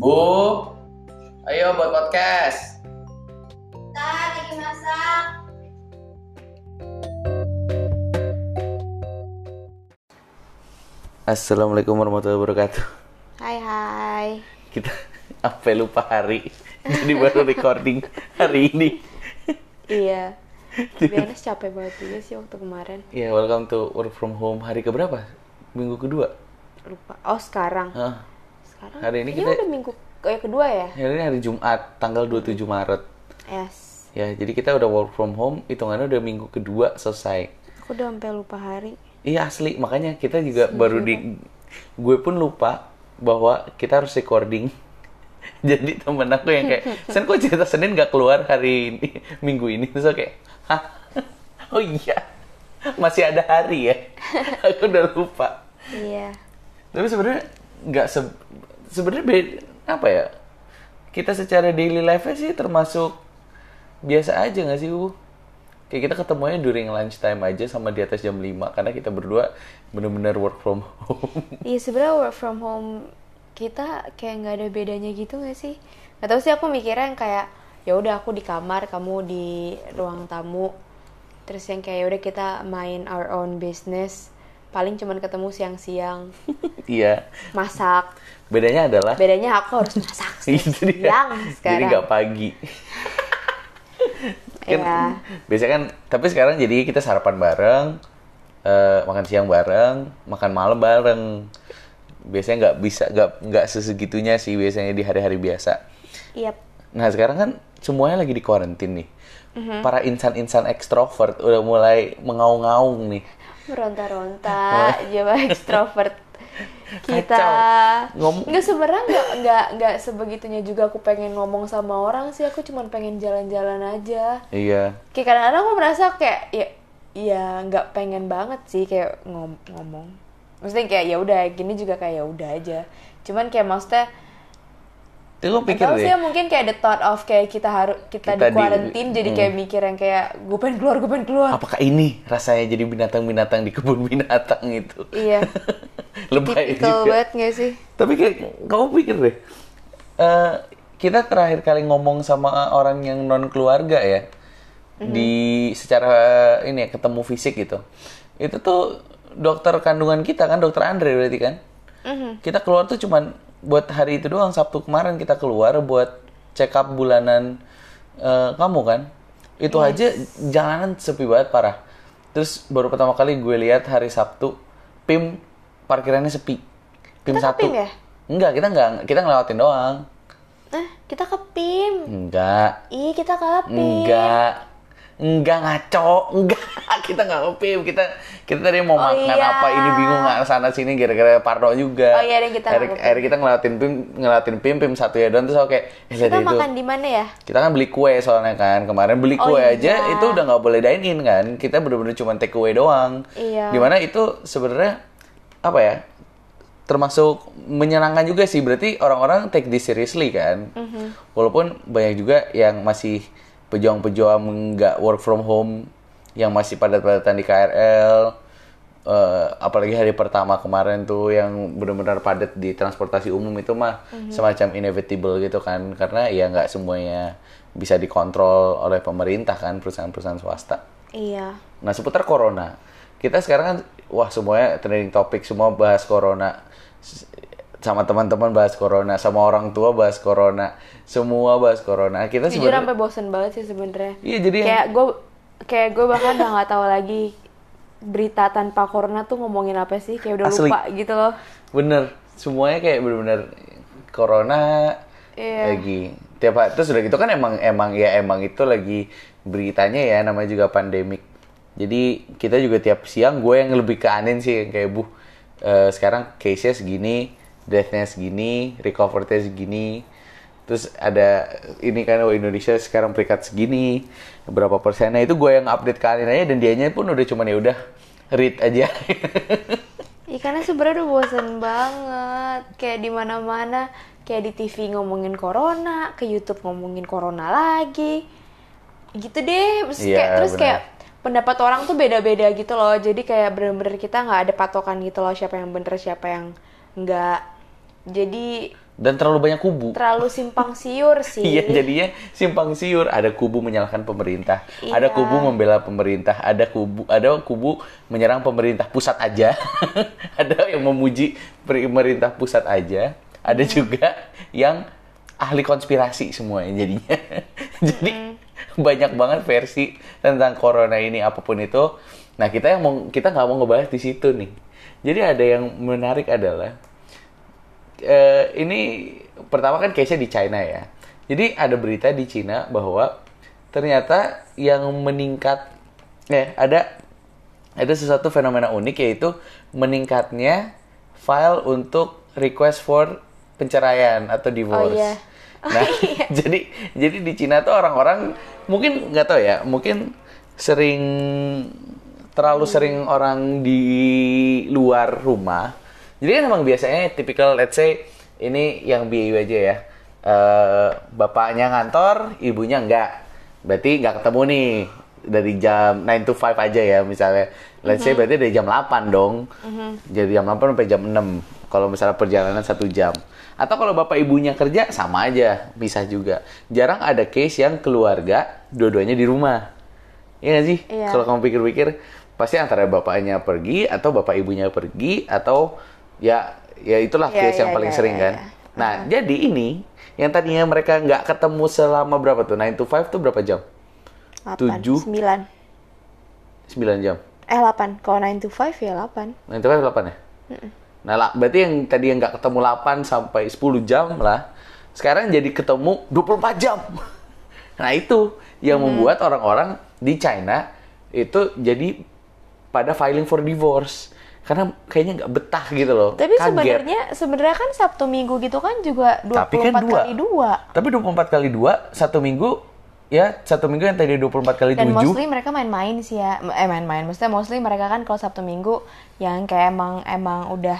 Bu, ayo buat podcast. Ntar lagi masak. Assalamualaikum warahmatullahi wabarakatuh. Hai hai. Kita sampai lupa hari, jadi baru recording hari ini. Iya. Biasanya capek banget juga sih waktu kemarin. Ya, welcome to work from home hari keberapa? Minggu kedua. Lupa. Oh sekarang. Hah, Sekarang. Hari ini Ini kita- udah minggu kayak kedua ya? hari ini hari Jumat, tanggal 27 Maret. Yes. Ya, jadi kita udah work from home, hitungannya udah minggu kedua selesai. Aku udah sampai lupa hari. Iya asli, makanya kita juga baru di gue pun lupa bahwa kita harus recording. Jadi temen aku yang kayak, Sen kok cerita Senin gak keluar hari ini, minggu ini? Terus aku kayak, hah? Oh iya, masih ada hari ya? aku udah lupa. Iya. Tapi sebenarnya nggak se sebenarnya beda apa ya? Kita secara daily life sih termasuk biasa aja nggak sih, Bu? Kayak kita ketemunya during lunch time aja sama di atas jam 5 karena kita berdua bener-bener work from home. Iya sebenarnya work from home kita kayak nggak ada bedanya gitu nggak sih? Gak tau sih aku mikirnya yang kayak ya udah aku di kamar, kamu di ruang tamu. Terus yang kayak ya udah kita main our own business. Paling cuman ketemu siang-siang, Iya. masak. Bedanya adalah Bedanya aku harus masak itu dia. Jadi nggak pagi. kan, Iya. Biasanya kan, tapi sekarang jadi kita sarapan bareng, eh, makan siang bareng, makan malam bareng. Biasanya nggak bisa, nggak nggak sesegitunya sih biasanya di hari-hari biasa. Yap. Nah sekarang kan semuanya lagi di karantin nih. Mhm. Para insan-insan ekstrovert udah mulai mengaung-ngaung nih. Meronta-ronta, coba ekstrovert kita nggak sebenarnya nggak nggak nggak sebegitunya juga aku pengen ngomong sama orang sih. Aku cuma pengen jalan-jalan aja. Iya. kayak kadang-kadang aku merasa kayak ya ya nggak pengen banget sih kayak ngom ngomong. Maksudnya kayak ya udah gini juga kayak ya udah aja. Cuman kayak maksudnya Itu gue pikir Atau deh. sih mungkin kayak the thought of kayak kita harus kita, Kita di di- quarantine jadi kayak mikir yang kayak gue pengen keluar gue pengen keluar Apakah ini rasanya jadi binatang-binatang di kebun binatang itu? iya Lebay tipikal juga. banget gak sih Tapi kayak kamu pikir deh, eh, kita terakhir kali ngomong sama orang yang non keluarga ya, di secara ini ya ketemu fisik gitu, itu tuh dokter kandungan kita kan, dokter Andre berarti kan, Mhm. kita keluar tuh cuman buat hari itu doang Sabtu kemarin kita keluar buat check up bulanan eh, kamu kan, itu aja jalanan sepi banget parah. Terus baru pertama kali gue lihat hari Sabtu, PIM parkirannya sepi. PIM Kita satu. Ya? Enggak, kita enggak, kita ngelewatin doang. Eh, kita ke PIM. Enggak, Ih, kita ke PIM. enggak. Enggak ngaco, enggak. Kita enggak ke PIM. Kita kita tadi mau Oh, makan iya. apa ini bingung nggak sana sini gara-gara Parno juga. Oh, iya deh, kita akhirnya, kita ngelewatin PIM, ngelewatin PIM, PIM satu ya doang terus oke. Eh, lihat Kita itu. makan di mana ya? Kita kan beli kue soalnya kan kemarin beli Oh, kue iya. aja itu udah nggak boleh dine in kan kita bener-bener cuma take away doang. Iya. Di mana itu sebenarnya apa ya termasuk menyenangkan juga sih berarti orang-orang take this seriously kan. Mhm. Walaupun banyak juga yang masih pejuang-pejuang nggak work from home yang masih padat-padatan di KRL. Eh, apalagi hari pertama kemarin tuh yang benar-benar padat di transportasi umum itu mah semacam inevitable gitu kan karena ya nggak semuanya bisa dikontrol oleh pemerintah kan perusahaan-perusahaan swasta. Iya. Nah seputar corona, kita sekarang kan wah semuanya trending topik semua bahas corona sama teman-teman bahas corona, sama orang tua bahas corona, semua bahas corona. Kita sebenarnya sampai bosen banget sih sebenarnya. Iya, jadi yang- kayak gue kayak gue bahkan udah nggak tahu lagi berita tanpa corona tuh ngomongin apa sih kayak udah Asli. lupa gitu loh. bener semuanya kayak bener-bener corona Iya. lagi tiap hari terus udah gitu kan emang emang ya emang itu lagi beritanya ya namanya juga pandemik jadi kita juga tiap siang gue yang lebih keanin sih yang kayak bu eh, sekarang case-nya segini death-nya segini recovery-nya segini terus ada ini kan oh Indonesia sekarang peringkat segini berapa persennya itu gue yang update kalian aja dan dianya pun udah cuman ya udah read aja Iya karena sebenarnya udah bosen banget kayak di mana-mana kayak di TV ngomongin corona, ke YouTube ngomongin corona lagi, gitu deh. Terus Iya, kayak terus kayak pendapat orang tuh beda-beda gitu loh. Jadi kayak bener-bener kita nggak ada patokan gitu loh siapa yang bener siapa yang enggak. Jadi dan terlalu banyak kubu. terlalu simpang siur sih Iya, jadinya simpang siur. Ada kubu menyalahkan pemerintah, ada Iya. kubu membela pemerintah, ada kubu ada kubu menyerang pemerintah pusat aja, ada yang memuji pemerintah pusat aja, ada Hmm. juga yang ahli konspirasi semuanya jadinya. Jadi Hmm. banyak banget versi tentang corona ini apa pun itu. Nah kita yang mau kita nggak mau ngebahas di situ nih. Jadi ada yang menarik adalah eh, ini pertama kan case-nya di China ya. Jadi ada berita di Cina bahwa ternyata yang meningkat eh ada ada sesuatu fenomena unik yaitu meningkatnya file untuk request for penceraian atau divorce. iya. Nah, jadi jadi di Cina tuh orang-orang mungkin nggak tahu ya, mungkin sering terlalu sering orang di luar rumah. Jadi kan emang biasanya tipikal let's say ini yang BAU aja ya. Eh, bapaknya ngantor, ibunya enggak. Berarti nggak ketemu nih dari jam 9 to 5 aja ya misalnya. Let's say berarti dari jam 8 dong. Jadi jam 8 sampai jam 6. Kalau misalnya perjalanan satu jam. Atau kalau bapak ibunya kerja sama aja, bisa juga. Jarang ada case yang keluarga dua-duanya di rumah. Iya nggak sih? Iya. Kalau kamu pikir-pikir, pasti antara bapaknya pergi atau bapak ibunya pergi atau ya ya itulah Iya, case yang iya, paling iya, sering iya, kan. iya. Nah, jadi ini yang tadinya mereka nggak ketemu selama berapa tuh? 9 to 5 tuh berapa jam? 8, Tujuh. 9 9 jam. eh 8 kalau 9 to 5 ya 8 9 to 5 8 ya? Nah, lah, berarti yang tadi yang nggak ketemu 8 sampai 10 jam lah, sekarang jadi ketemu 24 jam. Nah, itu yang membuat orang-orang di China itu jadi pada filing for divorce. Karena kayaknya nggak betah gitu loh. tapi sebenarnya sebenarnya kan Sabtu Minggu gitu kan juga 24 Tapi kan dua. kali dua Tapi 24 kali 2, satu minggu, ya satu minggu yang tadi 24 kali dan 7. mostly mereka main-main sih ya eh main-main maksudnya mostly mereka kan kalau Sabtu Minggu yang kayak emang emang udah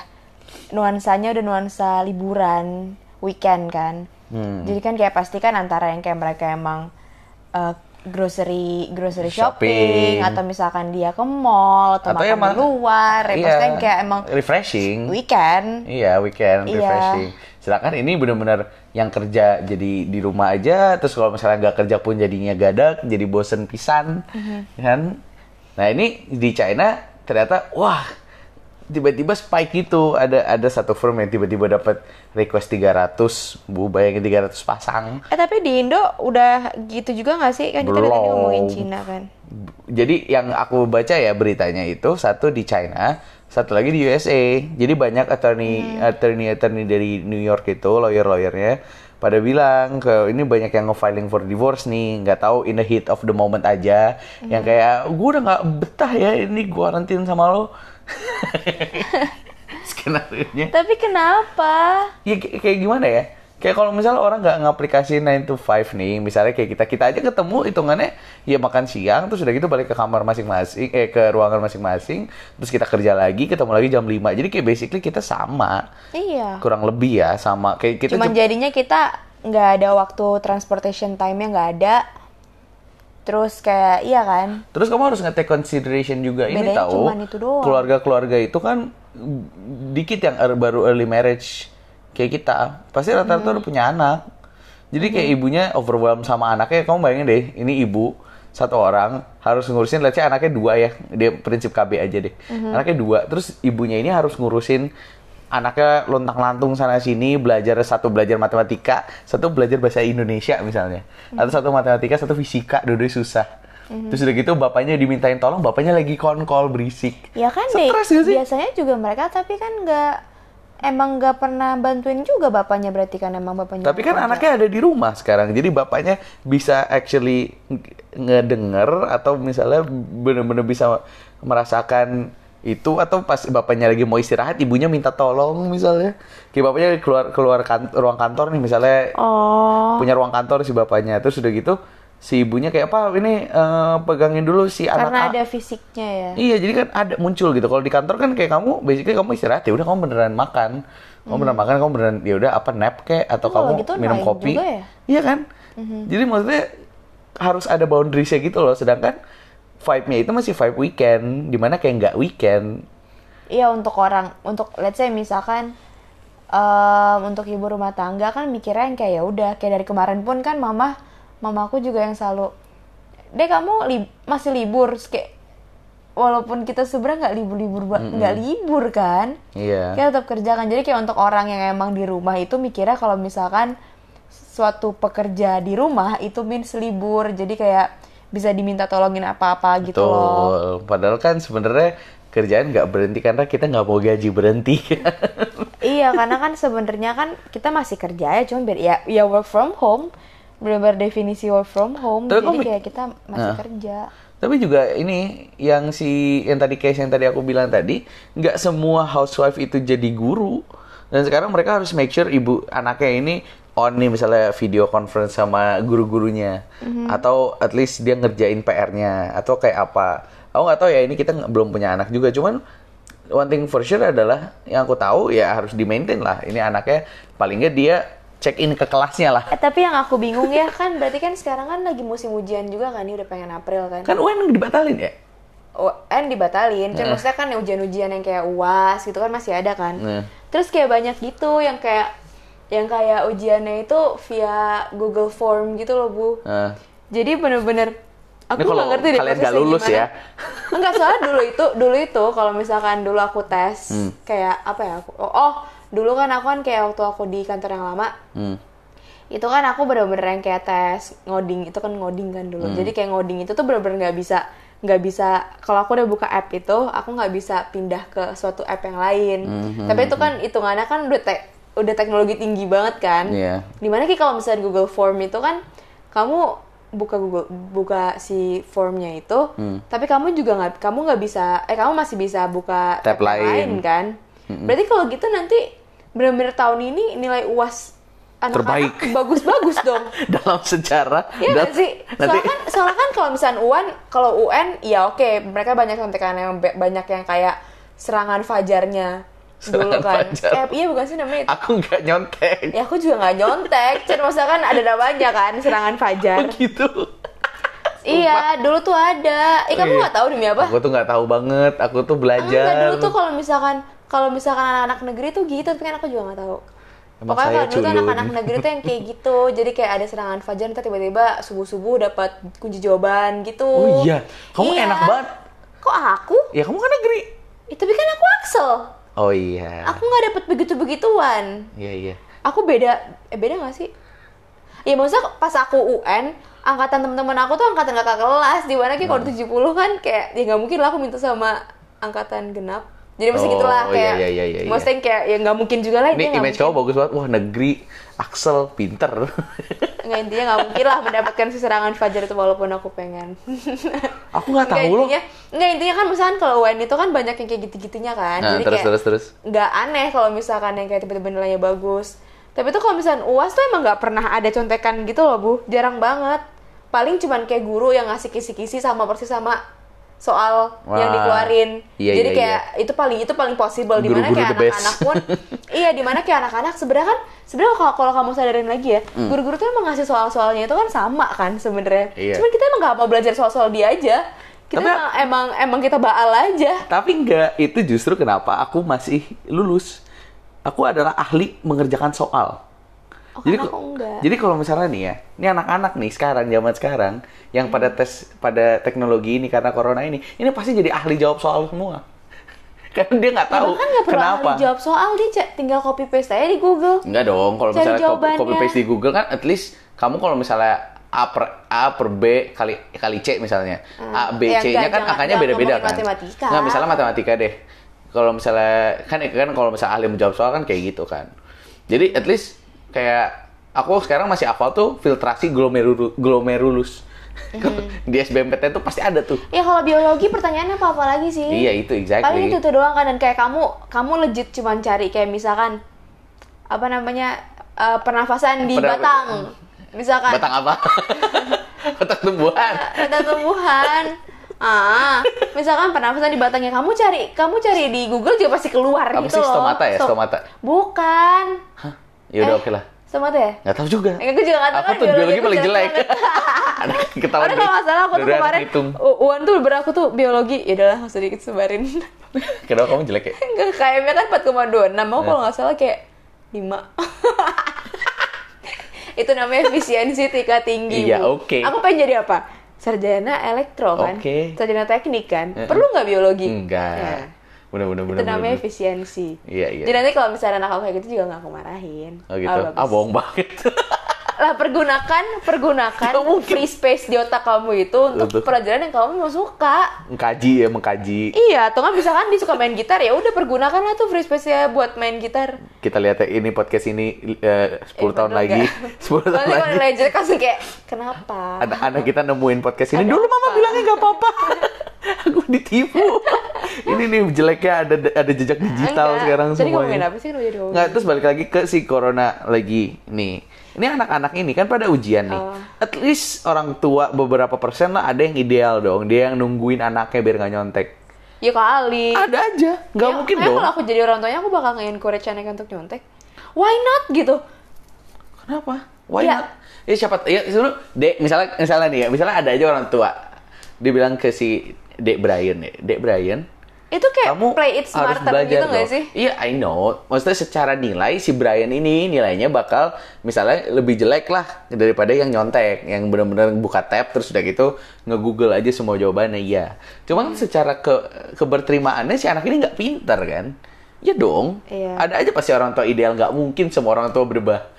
nuansanya udah nuansa liburan weekend kan Hmm. jadi kan kayak pasti kan antara yang kayak mereka emang eh, grocery grocery Shopping. shopping, atau misalkan dia ke mall atau, Atau makan ya di luar ya pasti kan kayak emang refreshing. weekend Iya, weekend Iya. refreshing. Sedangkan ini bener-bener yang kerja jadi di rumah aja, terus kalau misalnya nggak kerja pun jadinya gadak, jadi bosen pisan, kan? Nah ini di China ternyata, wah, tiba-tiba spike gitu. Ada ada satu firm yang tiba-tiba dapat request 300, bu bayangin 300 pasang. eh tapi di Indo udah gitu juga nggak sih kan kita dari tadi Belum. ngomongin Cina kan Jadi yang aku baca ya beritanya itu satu di China, satu lagi di USA. Jadi banyak attorney attorney attorney dari New York itu lawyer lawyernya pada bilang ke ini banyak yang nge-filing for divorce nih, nggak tahu in the heat of the moment aja, yang kayak gue udah nggak betah ya ini gue karantin sama lo. Skenario nya tapi kenapa ya kayak gimana ya? Kayak kalau misalnya orang nggak ngaplikasi 9 to 5 nih, misalnya kayak kita kita aja ketemu hitungannya ya makan siang terus udah gitu balik ke kamar masing-masing eh ke ruangan masing-masing, terus kita kerja lagi, ketemu lagi jam 5. Jadi kayak basically kita sama. iya Kurang lebih ya sama kayak kita Cuman jadinya kita nggak ada waktu transportation time-nya nggak ada. Terus kayak iya kan? Terus kamu harus nge-take consideration juga ini Bedanya tahu. itu doang. Keluarga-keluarga itu kan dikit yang er- baru early marriage kayak kita. Pasti rata-rata Hmm. udah punya anak. Jadi kayak ibunya overwhelmed sama anaknya. Kamu bayangin deh, ini ibu satu orang harus ngurusin, let's say anaknya dua ya, dia prinsip KB aja deh. Hmm. Anaknya dua, terus ibunya ini harus ngurusin anaknya lontang-lantung sana sini belajar satu belajar matematika satu belajar bahasa Indonesia misalnya atau satu matematika satu fisika dua-duanya susah terus udah gitu bapaknya dimintain tolong bapaknya lagi konkol berisik Ya kan deh. Gak sih? Biasanya juga mereka tapi kan nggak emang nggak pernah bantuin juga bapaknya berarti kan emang bapaknya. tapi kan kerja. anaknya ada di rumah sekarang jadi bapaknya bisa actually ng- ngedenger atau misalnya bener-bener bisa merasakan itu atau pas bapaknya lagi mau istirahat ibunya minta tolong misalnya kayak bapaknya keluar keluar kan- ruang kantor nih misalnya Oh. punya ruang kantor si bapaknya terus udah gitu si ibunya kayak apa ini eh, pegangin dulu si anak Karena A." ada fisiknya ya. iya jadi kan ada muncul gitu kalau di kantor kan kayak kamu basically kamu istirahat ya udah kamu beneran makan kamu beneran makan kamu beneran ya udah apa nap kayak atau Hmm. Oh, kamu gitu minum kopi juga ya? Iya kan jadi maksudnya harus ada boundariesnya gitu loh sedangkan vibe-nya itu masih vibe weekend di mana kayak nggak weekend Iya untuk orang untuk let's say misalkan em, untuk ibu rumah tangga kan mikirnya yang kayak ya udah kayak dari kemarin pun kan mama mamaku juga yang selalu deh kamu li- masih libur Terus kayak walaupun kita sebenarnya nggak libur-libur nggak libur kan Iya. kita tetap kerja kan jadi kayak untuk orang yang emang di rumah itu mikirnya kalau misalkan suatu pekerja di rumah itu means libur jadi kayak bisa diminta tolongin apa-apa gitu loh Betul. Padahal kan sebenarnya kerjaan nggak berhenti karena kita nggak mau gaji berhenti. iya karena kan sebenarnya kan kita masih kerja ya cuma biar ya ya work from home benar-benar definisi work from home Tapi jadi kayak kita masih Nah. kerja. Tapi juga ini yang si yang tadi case yang tadi aku bilang tadi nggak semua housewife itu jadi guru. Dan sekarang mereka harus make sure ibu anaknya ini on nih misalnya video conference sama guru-gurunya. Atau at least dia ngerjain PR-nya atau kayak apa. Aku nggak tahu ya ini kita belum punya anak juga. Cuman one thing for sure adalah yang aku tahu ya harus di maintain lah. Ini anaknya paling nggak dia check in ke kelasnya lah. eh, tapi yang aku bingung ya kan berarti kan sekarang kan lagi musim ujian juga kan ini udah pengen April kan Kan UN dibatalin ya? UN dibatalin, Nah. cuma maksudnya kan ujian-ujian yang kayak UAS gitu kan masih ada kan. Nah. Terus kayak banyak gitu yang kayak yang kayak ujiannya itu via Google Form gitu loh bu. Nah. Jadi bener-bener aku nggak ngerti deh kalian nggak lulus gimana. ya. Enggak soalnya dulu itu dulu itu kalau misalkan dulu aku tes Hmm. kayak apa ya aku oh, oh, dulu kan aku kan kayak waktu aku di kantor yang lama Hmm. itu kan aku bener-bener yang kayak tes ngoding itu kan ngoding kan dulu. Jadi kayak ngoding itu tuh bener-bener nggak bisa nggak bisa kalau aku udah buka app itu aku nggak bisa pindah ke suatu app yang lain. Tapi itu kan hitungannya kan udah tek udah teknologi tinggi banget kan. Iya. di mana kayak kalau misalnya Google Form itu kan kamu buka Google buka si formnya itu tapi kamu juga nggak kamu nggak bisa eh kamu masih bisa buka Tab yang lain. kan. Berarti kalau gitu nanti bener-bener tahun ini nilai uas anak-anak Terbaik. bagus-bagus dong dalam sejarah Iya dan nggak sih? nanti Soalnya kan, soalnya kan kalau misalnya UN, kalau UN, ya oke, mereka banyak contekan yang ba- banyak yang kayak serangan fajarnya dulu Serangan kan. fajar. Eh, iya bukan sih namanya? itu? aku nggak nyontek Ya aku juga nggak nyontek, cuma kan ada namanya kan serangan fajar. begitu iya, dulu tuh ada. Eh kamu Iya. nggak tahu demi apa? aku tuh nggak tahu banget aku tuh Enggak, belajar dulu tuh kalau misalkan kalau misalkan anak-anak negeri tuh gitu, tapi kan aku juga nggak tahu. Emang Pokoknya kalau dulu tuh anak-anak negeri tuh yang kayak gitu, jadi kayak ada serangan fajar, ntar tiba-tiba subuh-subuh dapat kunci jawaban gitu. Oh iya, kamu Iya. enak banget. Kok aku? ya kamu kan negeri Ya, tapi kan aku Axel. oh iya Aku nggak dapet begitu-begituan. iya iya Aku beda, eh beda nggak sih? Ya maksudnya pas aku UN, angkatan teman-teman aku tuh angkatan kakak kelas, di mana kayak Hmm. kalau 70 kan kayak ya nggak mungkin lah aku minta sama angkatan genap. Jadi mesti Oh, gitulah kayak, iya, iya, iya, iya. maksudnya kayak ya nggak mungkin juga lah ini nggak image kamu mungkin. bagus banget wah negeri Axel pinter Nggak intinya nggak mungkin lah mendapatkan serangan fajar itu walaupun aku pengen. aku nggak Nggak, tahu loh intinya, nggak intinya kan misalkan kalau UN itu kan banyak yang kayak gitu-gitunya kan. nah Jadi terus kayak, terus terus nggak aneh kalau misalkan yang kayak tiba-tiba nilainya bagus. Tapi tuh kalau misalkan UAS tuh emang nggak pernah ada contekan gitu loh bu, jarang banget. Paling cuman kayak guru yang ngasih kisi-kisi sama persis sama soal Wah. yang dikeluarin. Iya, Jadi iya, kayak itu paling itu paling possible di mana Guru-guru kayak anak-anak pun iya di mana kayak anak-anak sebenarnya kan sebenarnya kalau kalau kamu sadarin lagi ya Hmm. guru-guru tuh emang ngasih soal-soalnya itu kan sama kan sebenarnya. Iya. Cuman kita emang nggak mau belajar soal-soal dia aja. Kita Tapi- emang, emang emang kita baal aja. tapi enggak itu justru kenapa aku masih lulus aku adalah ahli mengerjakan soal Oh, jadi kan enggak. jadi kalau misalnya nih ya ini anak-anak nih sekarang zaman sekarang yang pada tes pada teknologi ini karena corona ini ini pasti jadi ahli jawab soal semua karena dia nggak tahu Bahkan nggak perlu kenapa ahli jawab soal dia tinggal copy paste aja di Google. Enggak dong, kalau misalnya copy, jawabannya. copy paste di Google kan at least kamu kalau misalnya A per A per B kali kali C misalnya. A B Ya, C-nya kan angkanya beda-beda kan. matematika. Nggak, misalnya matematika deh. Kalau misalnya kan kan kalau misalnya ahli menjawab soal kan kayak gitu kan. Jadi at least kayak aku sekarang masih hafal tuh filtrasi glomerulus, glomerulus. Mhm. di SBMPTN tuh pasti ada tuh. Ya kalau biologi pertanyaannya apa-apa lagi sih? Iya, itu exactly. Paling itu tuh doang kan dan kayak kamu kamu legit cuman cari kayak misalkan apa namanya eh, pernafasan di batang. Misalkan Batang apa? Batang tumbuhan. batang tumbuhan. Ah, misalkan pernafasan di batangnya kamu cari, kamu cari di Google juga pasti keluar Apa gitu sih loh. stomata ya, Sto- stomata? Bukan. Hah? Ya udah Eh, oke lah. Stomata ya? Nggak tahu juga. Eh, aku juga nggak tahu Aku kan, tuh biologi aku paling jelek. banget. Ada kalau nggak salah aku tuh kemarin Uan tuh beraku tuh biologi ya udahlah nggak usah dikit sebarin Kenapa kamu jelek ya? Enggak KM-nya kan 4,26 mau kalau nggak salah kayak lima itu namanya efisiensi tingkat tinggi Iya, oke. aku pengen jadi apa sarjana elektro kan Oke. sarjana teknik kan Eh, perlu nggak biologi Enggak. Ya. Bener bener bener. itu namanya bener. efisiensi Iya, iya. jadi nanti kalau misalnya anak aku kayak gitu juga nggak aku marahin Oh gitu. bagus. Ah bohong banget. lah pergunakan pergunakan mungkin. free space di otak kamu itu untuk Untuk- pelajaran yang kamu mau suka mengkaji ya mengkaji. iya atau nggak misalkan dia suka main gitar ya udah pergunakan lah tuh free space ya buat main gitar Kita lihat ya, ini podcast ini eh, 10 Eh, tahun lagi. nggak. 10 tahun Nanti kalau lagi. jelek langsung kayak kenapa Anak-anak kita nemuin podcast ini Ada dulu mama apa? bilangnya nggak apa-apa. Aku ditipu. ini nih jeleknya ada ada jejak digital Enggak. sekarang Tadi ngomongin semuanya. apa sih kenapa jadi ngomongin? Nggak, terus balik lagi ke si corona lagi nih. Ini anak-anak ini kan pada ujian nih. Oh. At least orang tua beberapa persen lah ada yang ideal dong. Dia yang nungguin anaknya biar nggak nyontek. Ya kali. Ada aja, nggak Ya, mungkin dong. kalau aku jadi orang tuanya aku bakal nge-encourage anaknya untuk nyontek. Why not gitu? Kenapa? Why Ya. not? Ya siapa? Ya Dek, misalnya misalnya nih ya, misalnya ada aja orang tua. Dia bilang ke si Dek Brian ya, Dek Brian, Itu kayak kamu play it harus smarter belajar gitu dong. sih? Iya, I know. Maksudnya secara nilai si Brian ini nilainya bakal misalnya lebih jelek lah daripada yang nyontek, yang benar-benar buka tab terus udah gitu nge-google aja semua jawabannya. Iya. Cuman secara ke keberterimaannya si anak ini nggak pintar kan? Ya dong. Iya. Ada aja pasti orang tua ideal nggak mungkin semua orang tua berubah.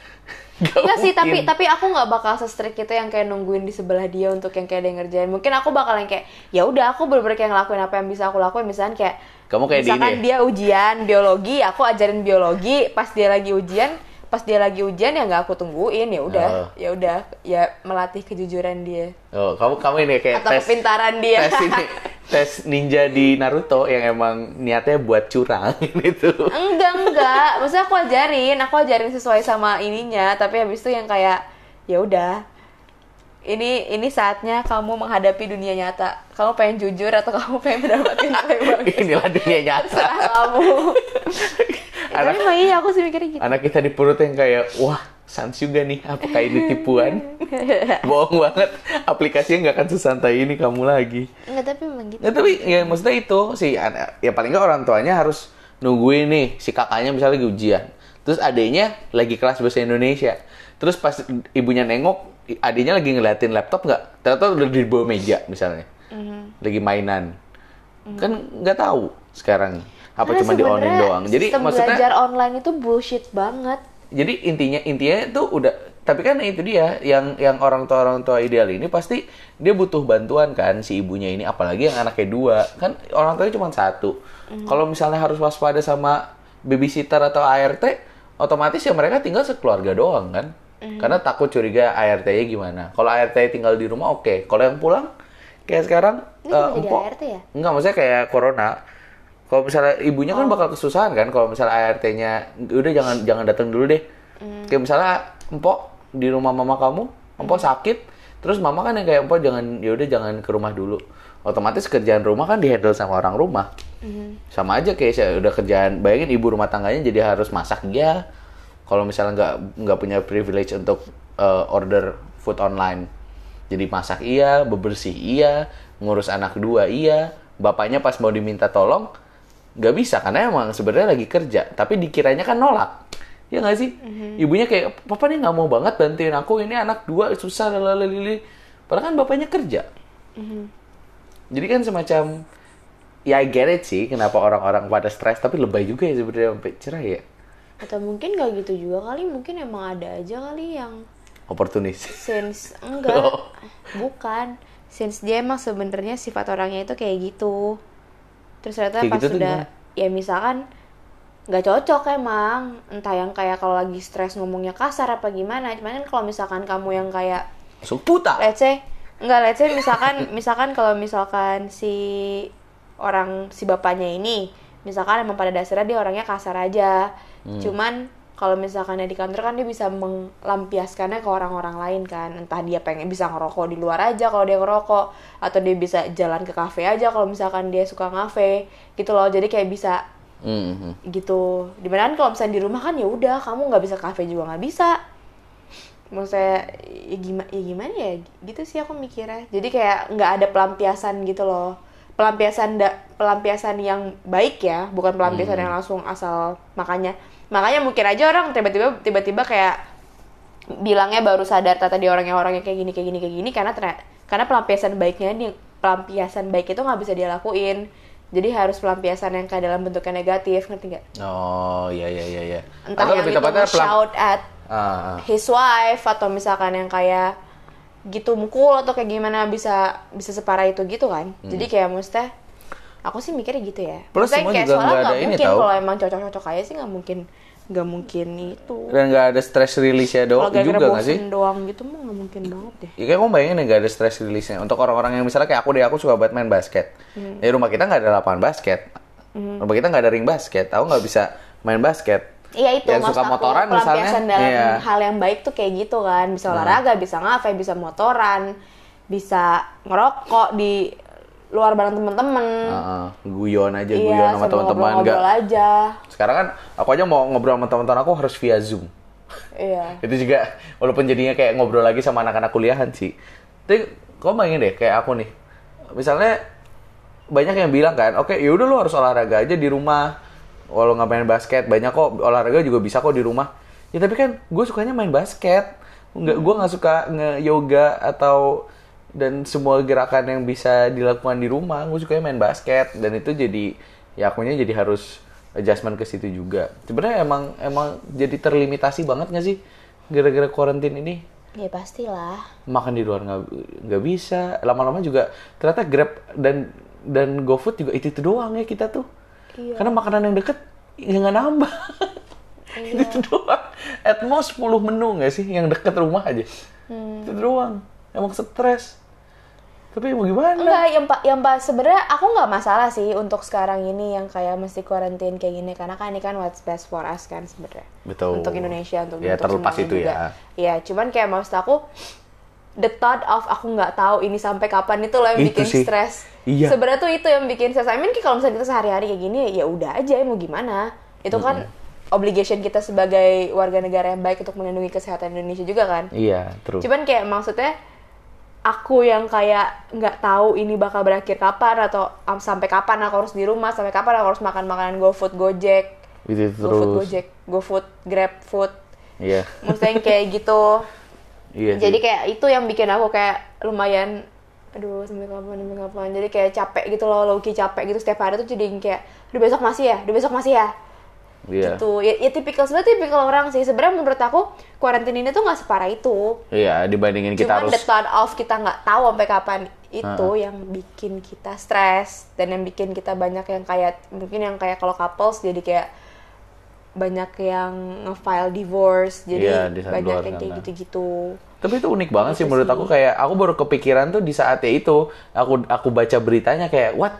Nggak Enggak sih, tapi tapi aku nggak bakal se-strict itu yang kayak nungguin di sebelah dia untuk yang kayak dia ngerjain. Mungkin aku bakal yang kayak ya udah aku bener-bener kayak ngelakuin apa yang bisa aku lakuin. Misalnya kayak Kamu kayak di misalkan ini ya? dia ujian biologi, aku ajarin biologi. Pas dia lagi ujian, pas dia lagi ujian ya nggak aku tungguin. Ya udah, Oh. ya udah, ya melatih kejujuran dia Oh, kamu kamu ini kayak atau tes kepintaran dia. tes ini tes ninja di Naruto yang emang niatnya buat curang gitu. enggak enggak, maksudnya aku ajarin, aku ajarin sesuai sama ininya. Tapi habis itu yang kayak ya udah ini ini saatnya kamu menghadapi dunia nyata. Kamu pengen jujur atau kamu pengen mendapatkan nilai bagus? Inilah dunia nyata. Kamu. Anak- tapi iya aku sih mikirnya gitu. Anak kita di perut yang kayak wah sans juga nih apakah ini tipuan? Bohong banget. Aplikasinya nggak akan sesantai ini kamu lagi. Enggak, tapi emang gitu. Ya tapi ya maksudnya itu si anak- ya paling nggak orang tuanya harus nungguin nih si kakaknya misalnya lagi ujian. Terus adiknya lagi kelas bahasa Indonesia. Terus pas ibunya nengok, adiknya lagi ngeliatin laptop nggak? Ternyata udah di bawah meja misalnya. Mhm. Lagi mainan. Kan nggak tahu sekarang. Apa Karena cuma di online doang. Jadi maksudnya belajar online itu bullshit banget. jadi intinya intinya itu udah tapi kan itu dia yang yang orang tua orang tua ideal ini pasti dia butuh bantuan kan si ibunya ini apalagi yang anaknya dua kan orang tuanya cuma satu kalau misalnya harus waspada sama babysitter atau ART otomatis ya mereka tinggal sekeluarga doang kan karena takut curiga ART-nya gimana kalau ART tinggal di rumah oke kalau yang pulang kayak sekarang Ini eh, cuma jadi empok- ART ya? Enggak, maksudnya kayak corona. Kalau misalnya ibunya kan bakal kesusahan kan kalau misalnya ART-nya udah jangan jangan datang dulu deh. Kayak misalnya empok di rumah mama kamu, empok sakit, terus mama kan yang kayak empok jangan ya udah jangan ke rumah dulu. Otomatis kerjaan rumah kan dihandle sama orang rumah. Sama aja kayak saya udah kerjaan, bayangin ibu rumah tangganya jadi harus masak dia. Kalau misalnya nggak nggak punya privilege untuk eh, order food online, jadi masak iya, bebersih iya, ngurus anak dua iya, bapaknya pas mau diminta tolong nggak bisa karena emang sebenarnya lagi kerja, tapi dikiranya kan nolak. Ya nggak sih? Ibunya kayak, papa nih nggak mau banget bantuin aku, ini anak dua susah, lalalili. Padahal kan bapaknya kerja. Jadi kan semacam, ya I get it sih, kenapa orang-orang pada stres, tapi lebay juga ya sebenarnya sampai cerai ya. Atau mungkin gak gitu juga kali, mungkin emang ada aja kali yang Oportunis. since enggak, Oh. bukan. Since dia emang sebenarnya sifat orangnya itu kayak gitu. Terus ternyata Kayak pas gitu sudah ya misalkan nggak cocok emang entah yang kayak kalau lagi stres ngomongnya kasar apa gimana cuman kan kalau misalkan kamu yang kayak Langsung puta. let's say enggak let's say misalkan misalkan kalau misalkan si orang si bapaknya ini misalkan emang pada dasarnya dia orangnya kasar aja cuman kalau misalkan di kantor kan dia bisa melampiaskannya ke orang-orang lain kan. Entah dia pengen bisa ngerokok di luar aja kalau dia ngerokok. Atau dia bisa jalan ke kafe aja kalau misalkan dia suka ngafe. Gitu loh jadi kayak bisa. Mhm. gitu. Di mana kan kalau misalnya di rumah kan ya udah kamu nggak bisa kafe juga nggak bisa. Maksudnya ya gimana ya gimana ya? Gitu sih aku mikirnya. Jadi kayak nggak ada pelampiasan gitu loh. Pelampiasan da- pelampiasan yang baik ya bukan pelampiasan Hmm. yang langsung asal makanya makanya mungkin aja orang tiba-tiba tiba-tiba kayak bilangnya baru sadar tata dia orangnya orangnya kayak gini kayak gini kayak gini karena ternyata karena pelampiasan baiknya nih pelampiasan baik itu nggak bisa dia lakuin jadi harus pelampiasan yang kayak dalam bentuknya negatif ngerti nggak Oh, iya iya iya iya. entah Atau yang lebih itu shout at Ah, ah. his wife atau misalkan yang kayak gitu mukul atau kayak gimana bisa bisa separah itu gitu kan jadi kayak maksudnya aku sih mikirnya gitu ya Hmm. Plus Maksudnya semua kayak juga nggak ada ini mungkin tahu. kalau emang cocok-cocok aja sih nggak mungkin nggak mungkin itu Dan nggak ada stress release-nya do kalau gara-gara juga nggak sih? doang gitu mah nggak mungkin banget deh Ya kayak gue bayangin ya nggak ada stress release-nya. Untuk orang-orang yang misalnya kayak aku deh, aku suka banget main basket. Hmm. Di rumah kita nggak ada lapangan basket. Rumah kita nggak ada ring basket. Aku nggak bisa main basket. Iya itu Yang maksud suka aku, motoran misalnya. dalam Iya. hal yang baik tuh kayak gitu kan bisa olahraga bisa ngafe bisa motoran bisa ngerokok di luar bareng temen-temen. Heeh, guyon aja, iya guyon sama teman-teman. Nggak. ngobrol-ngobrol aja. Sekarang kan aku aja mau ngobrol sama teman-teman aku harus via Zoom. iya. Itu juga walaupun jadinya kayak ngobrol lagi sama anak-anak kuliahan sih. Tapi kau bayangin deh kayak aku nih. Misalnya banyak yang bilang kan oke yaudah lu harus olahraga aja di rumah. Walau nggak main basket banyak kok olahraga juga bisa kok di rumah. Ya tapi kan gue sukanya main basket. Nggak gue nggak suka nge yoga atau dan semua gerakan yang bisa dilakukan di rumah gue sukanya main basket. Dan itu jadi ya akunya jadi harus adjustment ke situ juga. Sebenarnya emang emang jadi terlimitasi banget nggak sih gara-gara karantin ini? Ya pastilah. Makan di luar nggak nggak bisa. Lama-lama juga ternyata grab dan dan GoFood juga itu itu doang ya kita tuh. Iya. karena makanan yang deket ya nggak nambah. Itu itu doang. At most 10 menu nggak sih yang deket rumah aja? Hmm. itu doang. Emang stres tapi mau gimana enggak yang pak yang pak sebenarnya aku nggak masalah sih untuk sekarang ini yang kayak mesti karantin kayak gini karena kan ini kan what's best for us kan sebenarnya Betul. untuk Indonesia untuk Ya, untuk terlepas itu juga. ya. Iya, cuman kayak maksud aku the thought of aku nggak tahu ini sampai kapan itu loh yang Itu bikin sih. stres. Iya. Sebenarnya tuh itu yang bikin stres. I mean kalau misalnya kita sehari-hari kayak gini ya udah aja mau gimana. Itu kan obligation kita sebagai warga negara yang baik untuk melindungi kesehatan Indonesia juga kan. iya terus Cuman kayak maksudnya aku yang kayak nggak tahu ini bakal berakhir kapan atau um, sampai kapan aku harus di rumah, sampai kapan aku harus makan makanan GoFood, Gojek, itu GoFood, terus Gojek, GoFood, GrabFood. iya Maksudnya yang kayak gitu. iya Jadi sih. kayak itu yang bikin aku kayak lumayan aduh sampai kapan sampai kapan jadi kayak capek gitu loh Loki capek gitu setiap hari tuh jadi kayak aduh besok masih ya aduh besok masih ya iya. Gitu. Ya, ya tipikal sebenarnya tipikal orang sih. Sebenarnya menurut aku karantina ini tuh nggak separah itu. Iya dibandingin kita Cuman harus the thought of kita nggak tahu sampai kapan. Itu yang bikin kita stres dan yang bikin kita banyak yang kayak mungkin yang kayak kalau couples jadi kayak banyak yang nge-file divorce jadi di sana- banyak yang kayak gitu-gitu. Tapi itu unik banget sih Gitu menurut sih. aku kayak aku baru kepikiran tuh di saatnya itu aku aku baca beritanya kayak what?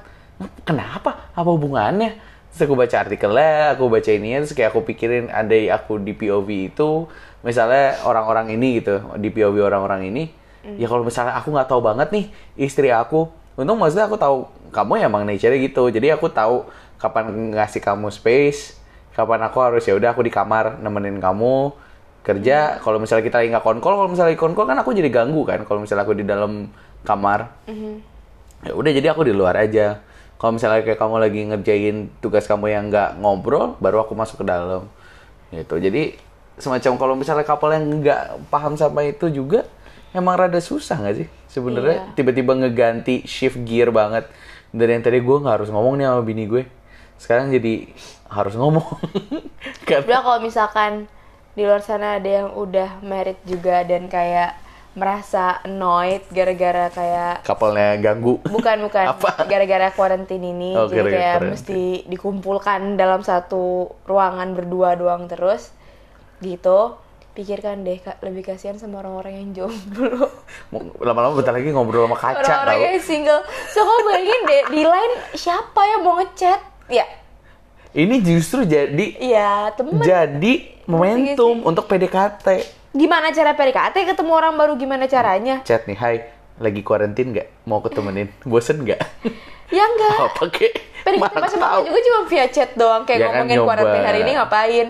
Kenapa? Apa hubungannya terus aku baca artikelnya aku baca ininya terus kayak aku pikirin ada aku di POV itu misalnya orang-orang ini gitu di POV orang-orang ini ya kalau misalnya aku nggak tahu banget nih istri aku untung maksudnya aku tahu kamu ya emang nature gitu jadi aku tahu kapan ngasih kamu space kapan aku harus ya udah aku di kamar nemenin kamu kerja kalau misalnya kita nggak konkol kalau misalnya konkol kan aku jadi ganggu kan kalau misalnya aku di dalam kamar. Ya udah jadi aku di luar aja kalau misalnya kayak kamu lagi ngerjain tugas kamu yang nggak ngobrol baru aku masuk ke dalam. Gitu. Jadi semacam kalau misalnya kapal yang nggak paham sama itu juga emang rada susah nggak sih? Sebenarnya Iya. tiba-tiba ngeganti shift gear banget dari yang tadi gue nggak harus ngomong nih sama bini gue. Sekarang jadi harus ngomong. Karena- kalau misalkan di luar sana ada yang udah married juga dan kayak merasa annoyed gara-gara kayak kapalnya ganggu. Bukan bukan. Apa? gara-gara karantin ini. Oh, jadi gara-gara kayak quarantine. mesti dikumpulkan dalam satu ruangan berdua doang terus. Gitu. Pikirkan deh Kak, lebih kasihan sama orang-orang yang jomblo. Lama-lama bentar lagi ngobrol sama kaca orang-orang yang single. So kamu bayangin deh di line siapa yang mau ngechat? Ya. Ini justru jadi iya temen. jadi momentum untuk PDKT gimana cara PDKT ketemu orang baru gimana caranya? Chat nih hai lagi kuarantin nggak? Mau ketemenin? Bosen nggak? Ya enggak apa kek? PDKT pas sama juga cuma via chat doang kayak Ya kan, ngomongin nyoba. kuarantin hari ini ngapain?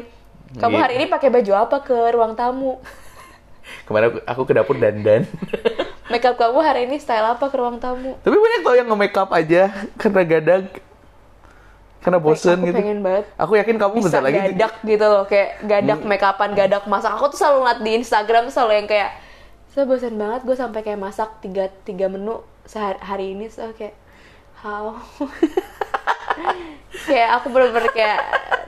Kamu Gitu. hari ini pakai baju apa ke ruang tamu? Kemarin aku, aku ke dapur dandan. Makeup kamu hari ini style apa ke ruang tamu? Tapi banyak tau yang nge-make up aja karena gadag. Karena bosen aku gitu. pengen banget Aku yakin kamu bisa bentar lagi gadak gitu loh kayak gadak make upan gadak masak. Aku tuh selalu ngeliat di Instagram selalu yang kayak saya bosan banget gue sampai kayak masak tiga tiga menu sehari hari ini. So kayak how? Kayak aku bener-bener kayak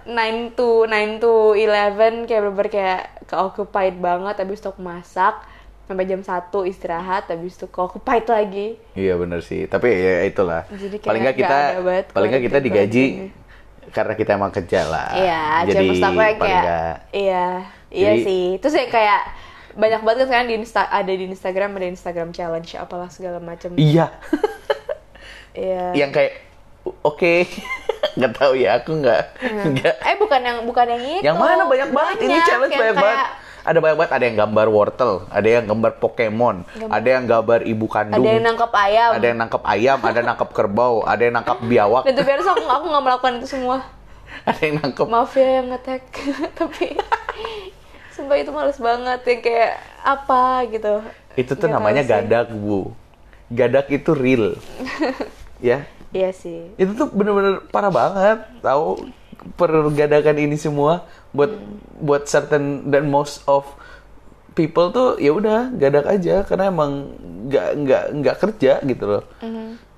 9 to 9 to 11 kayak bener-bener kayak keoccupied banget habis aku masak sampai jam 1 istirahat habis itu keoccupied lagi Iya bener sih, tapi ya itulah. Jadi kayak paling nggak kita, paling nggak kita digaji karena kita emang kerja lah. Iya, Jadi aku yang paling kayak nggak- iya, iya Jadi- sih. Terus ya kayak banyak banget kan sekarang di Insta ada di Instagram ada Instagram challenge apalah segala macam. Iya. Iya. yang kayak oke, nggak tahu ya, aku nggak nggak. Eh bukan yang bukan yang itu. Yang mana banyak banget ini challenge banyak kayak banget. Ada banyak banget, ada yang gambar wortel, ada yang gambar Pokemon, ada yang gambar ibu kandung, Ada yang nangkep ayam. ada yang nangkep ayam, ada yang nangkep kerbau, ada yang nangkep biawak, Dan tuh biasa aku aku nggak melakukan itu semua. ada yang nangkep Maaf ya yang ngetek, tapi sumpah itu males banget yang kayak apa gitu. itu tuh Nggak namanya gadak bu. Gadak itu real, ya. Iya sih. itu tuh bener-bener parah banget tahu pergadakan ini semua buat buat certain dan most of people tuh ya udah gadak aja karena emang nggak nggak nggak kerja gitu loh.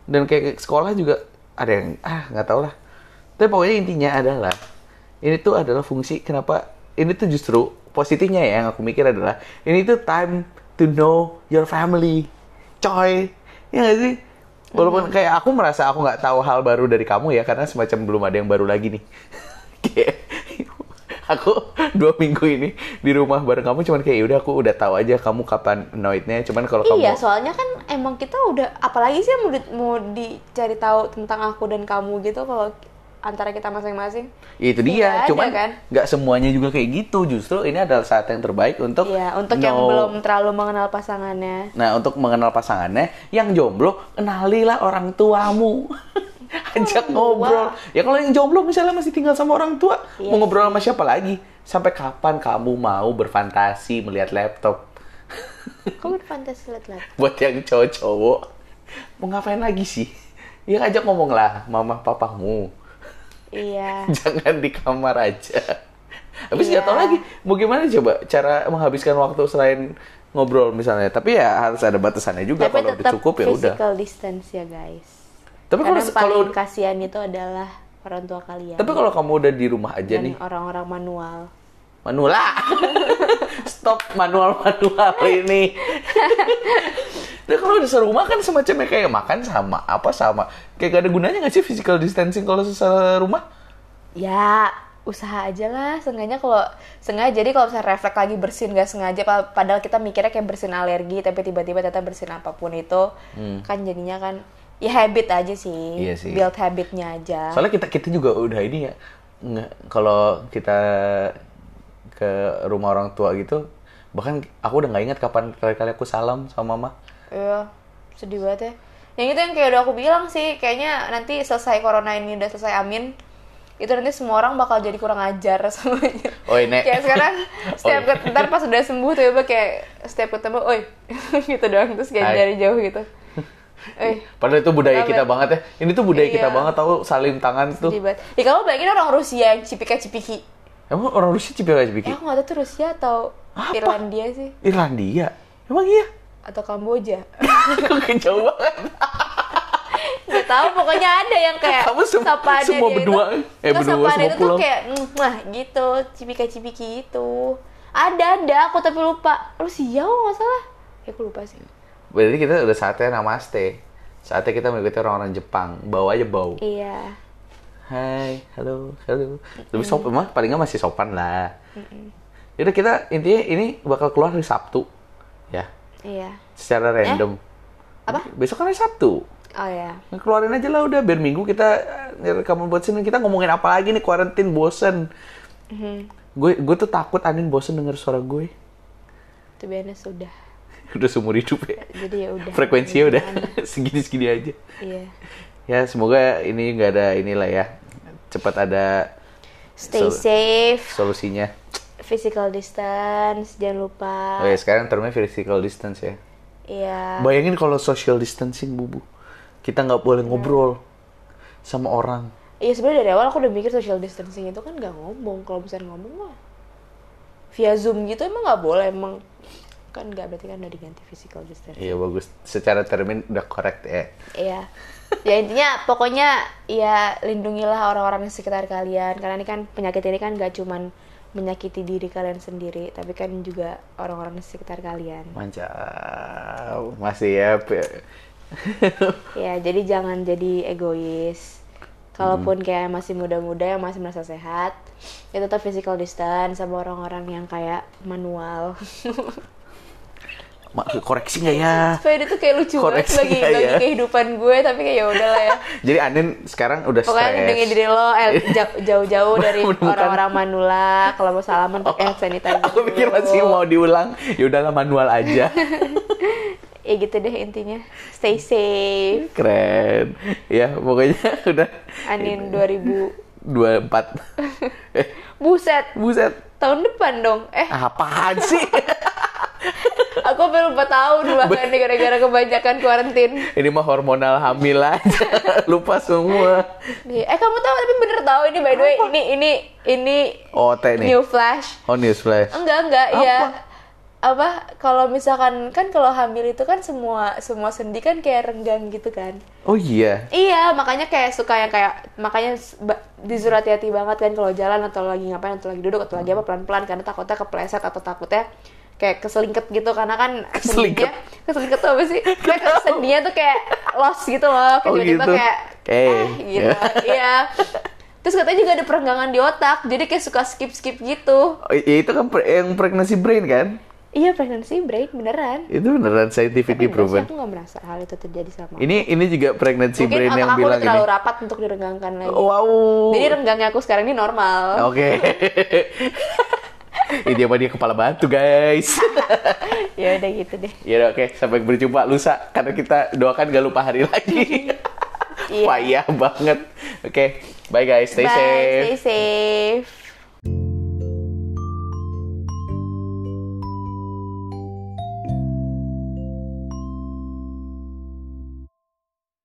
Dan kayak sekolah juga ada yang ah nggak tau lah. Tapi pokoknya intinya adalah ini tuh adalah fungsi kenapa ini tuh justru positifnya ya yang aku mikir adalah ini tuh time to know your family coy. Ya gak sih walaupun kayak aku merasa aku nggak tahu hal baru dari kamu ya karena semacam belum ada yang baru lagi nih. Kayak aku dua minggu ini di rumah bareng kamu cuman kayak udah aku udah tahu aja kamu kapan noidnya cuman kalau kamu Iya, soalnya kan emang kita udah apalagi sih yang mau di, mau dicari tahu tentang aku dan kamu gitu kalau antara kita masing-masing. Ya, itu Nggak dia, ada, cuman kan? nggak semuanya juga kayak gitu. Justru ini adalah saat yang terbaik untuk Iya, untuk yang know- belum terlalu mengenal pasangannya. Nah, untuk mengenal pasangannya, yang jomblo, kenalilah orang tuamu. Ajak ngobrol. Ya kalau yang jomblo misalnya masih tinggal sama orang tua, Iya mau ngobrol sama siapa lagi? Sampai kapan kamu mau berfantasi melihat laptop? Kok berfantasi liat-liat? Buat yang cowok-cowok, mau ngapain lagi sih? Ya ajak ngomong lah, mama papamu. Iya. Jangan di kamar aja. Habis nggak Iya. tahu lagi mau gimana coba cara menghabiskan waktu selain ngobrol misalnya. Tapi ya harus ada batasannya juga Tapi kalau udah tetap cukup ya udah. physical distance ya guys. Tapi Karena kalau kalau kasihan itu adalah orang tua kalian. tapi kalau kamu udah di rumah aja dan nih, orang-orang manual. manual Stop manual-manual ini. Tapi kalau udah serumah kan semacamnya kayak makan sama apa sama. Kayak gak ada gunanya gak sih physical distancing kalau rumah? Ya, usaha aja lah. Sengaja kalau sengaja jadi kalau misalnya refleks lagi bersin nggak sengaja pa- padahal kita mikirnya kayak bersin alergi tapi tiba-tiba ternyata bersin apa pun itu kan jadinya kan ya habit aja sih. Hmm. Iya sih. Build habitnya aja. Soalnya kita kita juga udah ini ya nggak kalau kita ke rumah orang tua gitu bahkan aku udah nggak ingat kapan kali-kali aku salam sama mama. Iya, sedih banget ya. Yang itu yang kayak udah aku bilang sih, kayaknya nanti selesai corona ini udah selesai amin, itu nanti semua orang bakal jadi kurang ajar semuanya. Oh, ini. Kayak sekarang setiap ket- ntar pas udah sembuh tiba-tiba kayak setiap ketemu, oi, gitu doang terus kayak Hai. dari jauh gitu. Eh, Padahal itu budaya kita banget ya. Ini tuh budaya kita Iya. banget tahu salim tangan tuh. banget. Ya kamu bayangin orang Rusia yang cipika-cipiki. Emang orang Rusia cipika Ya cipiki? aku nggak tahu tuh Rusia atau Apa? Irlandia sih Irlandia. Emang iya? Atau Kamboja. Kok kejauh banget? Gak tahu pokoknya ada yang kayak Kamu sem- sapaannya semua dia berdua- itu, eh, berdua semua itu tuh pulang. kayak wah gitu cipika cipiki itu ada ada aku tapi lupa Rusia kok nggak salah ya aku lupa sih Berarti kita udah saatnya namaste. Saatnya kita mengikuti orang-orang Jepang. Bawa aja bau. iya Hai, halo, halo. Lebih sopan mah paling nggak masih sopan lah. Yaudah kita intinya ini bakal keluar hari Sabtu, iya secara random. Apa? Besok kan hari Sabtu. oh ya Nah, keluarin aja lah udah biar minggu kita eh, rekaman buat sini kita ngomongin apa lagi nih kuarantin bosen. Gue gue tuh takut Anin bosen denger suara gue. itu biasanya sudah udah seumur hidup ya. jadi ya udah Frekuensinya udah segini-segini aja. iya Ya semoga ini nggak ada inilah ya. Cepat ada stay So- safe solusinya. Physical distance jangan lupa Oh ya sekarang termnya physical distance ya. Iya. Bayangin kalau social distancing, Bubu. Kita nggak boleh ngobrol sama orang. Iya sebenarnya dari awal aku udah mikir social distancing itu kan nggak ngomong. Kalau misalnya ngomong mah via zoom gitu emang nggak boleh emang kan nggak berarti kan udah diganti physical distancing. Iya bagus. Secara termin udah correct ya. Iya. Ya intinya pokoknya ya lindungilah orang-orang di sekitar kalian karena ini kan penyakit ini kan gak cuman menyakiti diri kalian sendiri tapi kan juga orang-orang di sekitar kalian. Mantap. Masih ya. Ya jadi jangan jadi egois. Kalaupun kayak masih muda-muda yang masih merasa sehat, ya tetap physical distance sama orang-orang yang kayak manual. Ma- koreksi nggak ya? Supaya itu kayak lucu banget bagi, ya? kehidupan gue, tapi kayak ya udahlah ya. Jadi Anin sekarang udah Pokoknya stres. lindungi diri lo eh, jauh- jauh-jauh dari orang-orang manula. Kalau mau salaman pakai hand sanitizer. Aku pikir masih mau diulang. Ya udahlah manual aja. Ya gitu deh intinya. Stay safe. Keren. Ya pokoknya udah Anin 2000. 24. eh, Buset, buset. tahun depan dong. Eh, Apaan sih? Aku hampir 4 tahun bahkan nih gara-gara kebanyakan kuarantin. Ini mah hormonal hamil aja. Lupa semua. Eh kamu tahu tapi bener tahu ini by the way ini ini ini Oh, teh nih. new flash. Oh, news flash. Enggak enggak Apa? ya. Apa kalau misalkan kan kalau hamil itu kan semua semua sendi kan kayak renggang gitu kan. Oh iya. Iya, makanya kayak suka yang kayak makanya disuruh hati-hati banget kan kalau jalan atau lagi ngapain atau lagi duduk atau lagi apa pelan-pelan karena takutnya kepleset atau takutnya kayak keselingket gitu karena kan Keselingket? keselingket tuh apa sih? Kayak sendinya tuh kayak lost gitu loh, kayak Oh, tiba-tiba gitu? kayak Eh, gitu. Iya. Terus katanya juga ada perenggangan di otak, jadi kayak suka skip-skip gitu. Oh, ya itu kan pre- yang pregnancy brain kan? Iya, pregnancy brain beneran. Itu beneran scientifically Tapi proven. aku nggak merasa hal itu terjadi sama. Ini ini juga pregnancy Mungkin brain yang aku bilang ini. terlalu rapat untuk direnggangkan lagi. Wow. Jadi renggangnya aku sekarang ini normal. Oke. Ini dia mah dia kepala batu, guys. ya udah gitu deh. ya udah, oke, sampai berjumpa lusa karena kita doakan gak lupa hari lagi. Iya. Payah banget. Oke, bye guys, stay Bye, safe. stay safe.